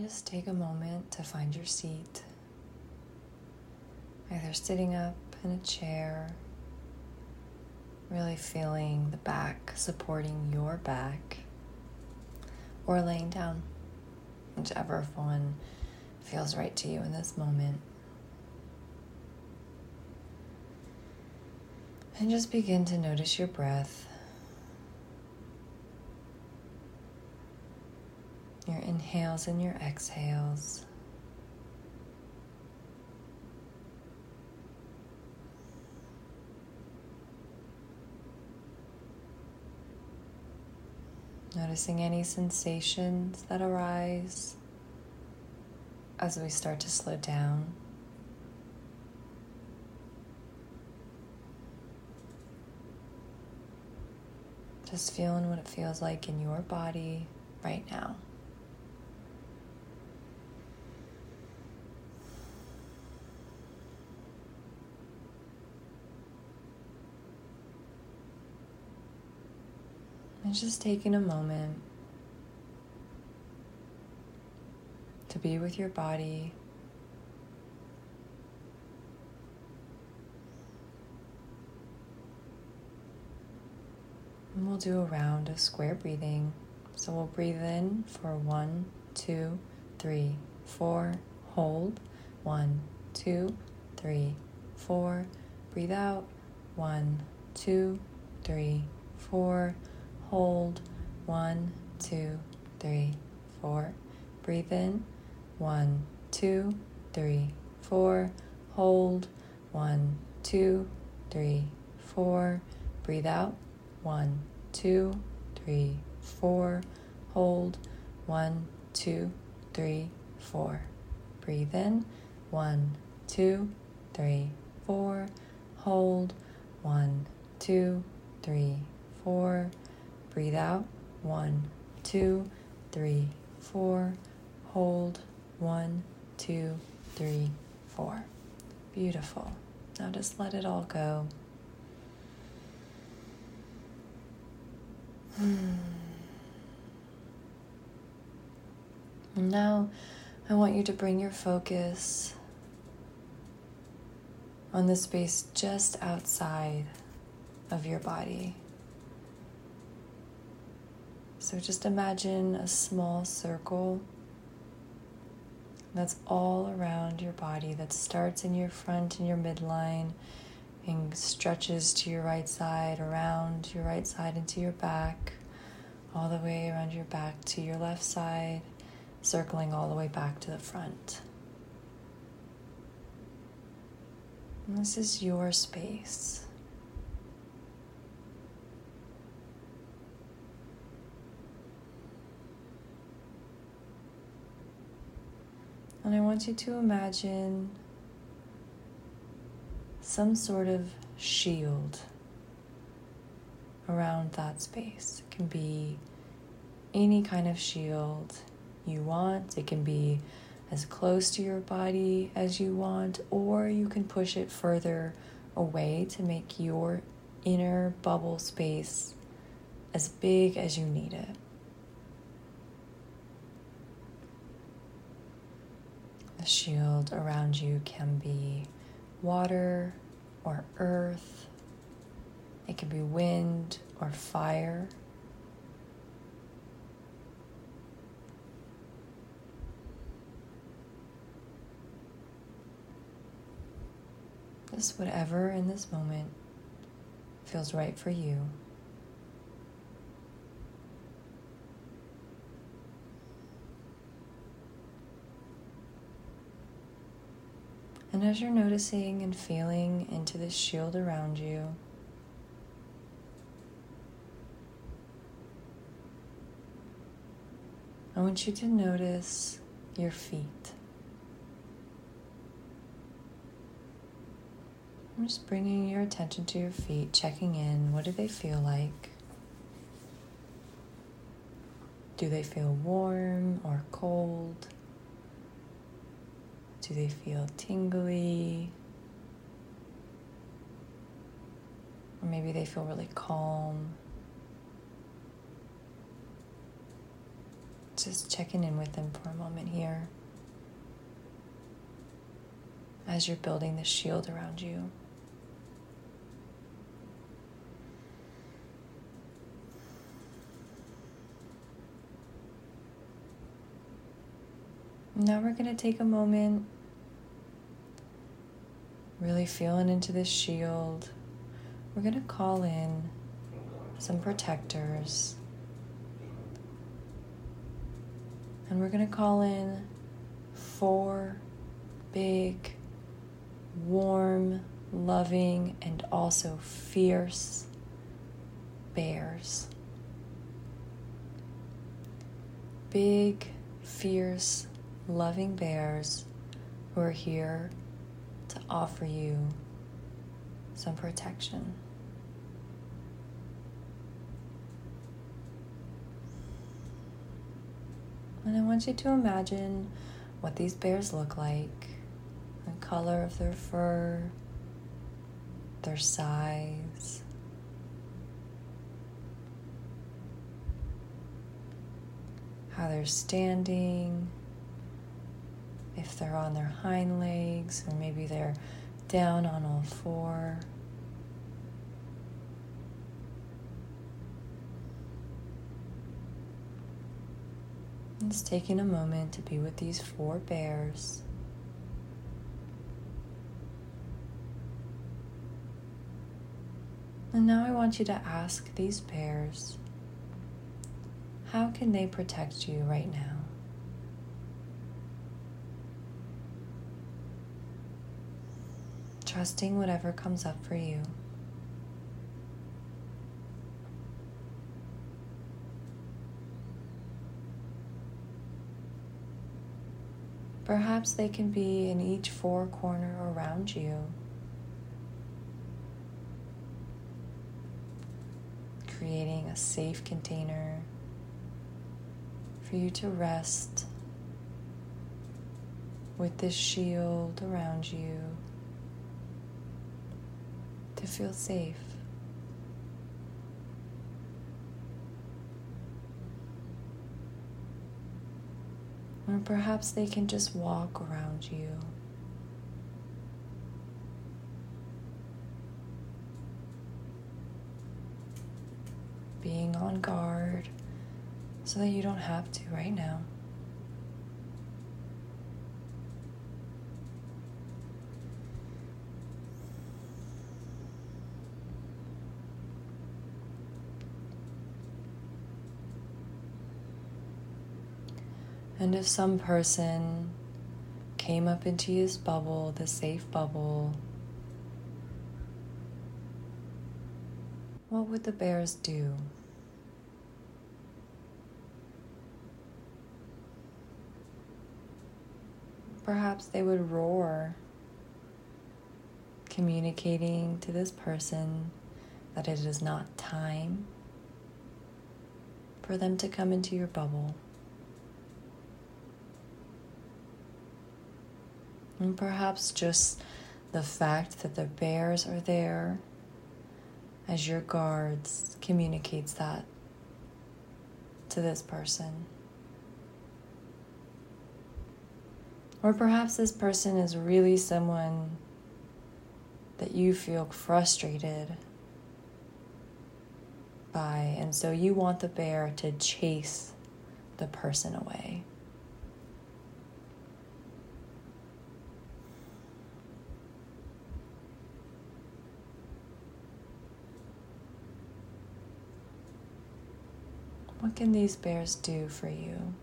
Just take a moment to find your seat, either sitting up in a chair, really feeling the back supporting your back, or laying down, whichever one feels right to you in this moment. And just begin to notice your breath. Your inhales and your exhales. Noticing any sensations that arise as we start to slow down. Just feeling what it feels like in your body right now. And just taking a moment to be with your body. And we'll do a round of square breathing. So we'll breathe in for one, two, three, four, hold, one, two, three, four. Breathe out, one, two, three, four. Hold, one, two, three, four. Breathe in, one, two, three, four. Hold, one, two, three, four. Breathe out, one, two, three, four. Hold, one, two, three, four. Breathe in, one, two, three, four. Hold, one, two, three, four. Breathe out, one, two, three, four. Hold, one, two, three, four. Beautiful. Now just let it all go. Hmm. Now, I want you to bring your focus on the space just outside of your body. So just imagine a small circle that's all around your body that starts in your front and your midline and stretches to your right side, around your right side into your back, all the way around your back to your left side, circling all the way back to the front. And this is your space. And I want you to imagine some sort of shield around that space. It can be any kind of shield you want, it can be as close to your body as you want, or you can push it further away to make your inner bubble space as big as you need it. Shield around you can be water or earth, it can be wind or fire. Just whatever in this moment feels right for you. And as you're noticing and feeling into this shield around you, I want you to notice your feet. I'm just bringing your attention to your feet, checking in. What do they feel like? Do they feel warm or cold? Do they feel tingly? Or maybe they feel really calm. Just checking in with them for a moment here as you're building the shield around you. Now we're going to take a moment, really feeling into this shield. We're going to call in some protectors. And we're going to call in four big, warm, loving, and also fierce bears. Big, fierce, loving bears who are here to offer you some protection. And I want you to imagine what these bears look like the color of their fur, their size. How they're standing, if they're on their hind legs, or maybe they're down on all four. Just taking a moment to be with these four bears. And now I want you to ask these bears how can they protect you right now? Trusting whatever comes up for you. Perhaps they can be in each four corner around you. Creating a safe container for you to rest with this shield around you to feel safe. Or perhaps they can just walk around you. Being on guard so that you don't have to right now. And if some person came up into his bubble, the safe bubble, what would the bears do? Perhaps they would roar, communicating to this person that it is not time for them to come into your bubble. And perhaps just the fact that the bears are there as your guards communicates that to this person. Or perhaps this person is really someone that you feel frustrated by, and so you want the bear to chase the person away. What can these bears do for you?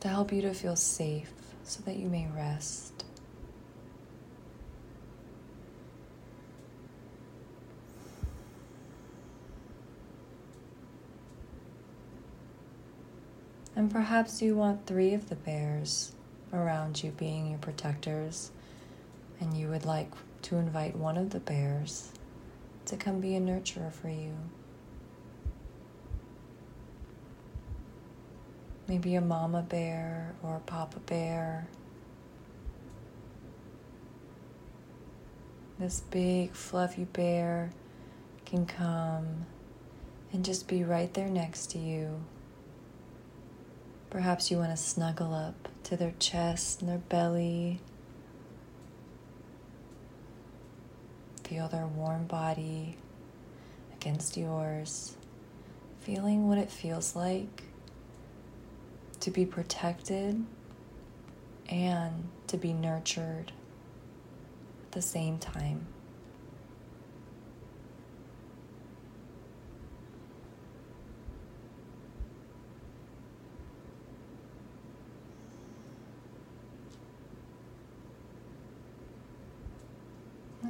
To help you to feel safe so that you may rest. And perhaps you want three of the bears around you being your protectors, and you would like to invite one of the bears to come be a nurturer for you. Maybe a mama bear or a papa bear. This big fluffy bear can come and just be right there next to you. Perhaps you want to snuggle up to their chest and their belly. Feel their warm body against yours, feeling what it feels like to be protected and to be nurtured at the same time.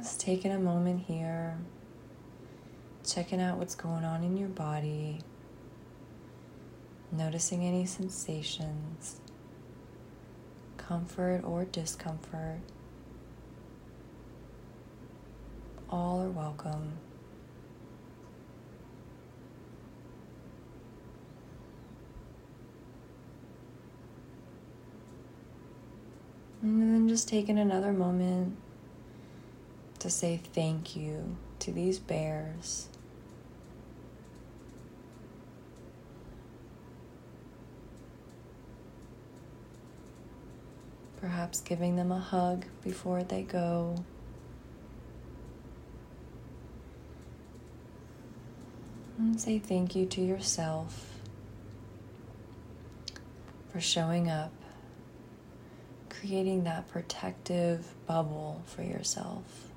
Just taking a moment here, checking out what's going on in your body, noticing any sensations, comfort or discomfort. All are welcome. And then just taking another moment to say thank you to these bears. Perhaps giving them a hug before they go. And say thank you to yourself for showing up, creating that protective bubble for yourself.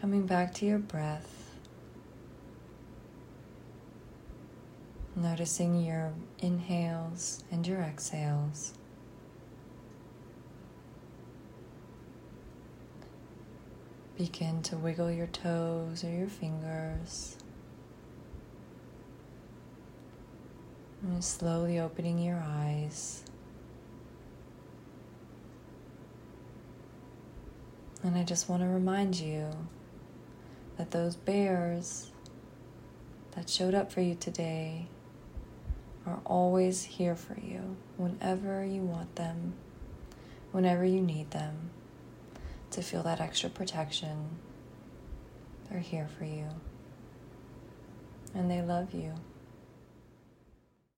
Coming back to your breath, noticing your inhales and your exhales. Begin to wiggle your toes or your fingers. And slowly opening your eyes. And I just want to remind you that those bears that showed up for you today are always here for you whenever you want them, whenever you need them, to feel that extra protection. They're here for you. And they love you.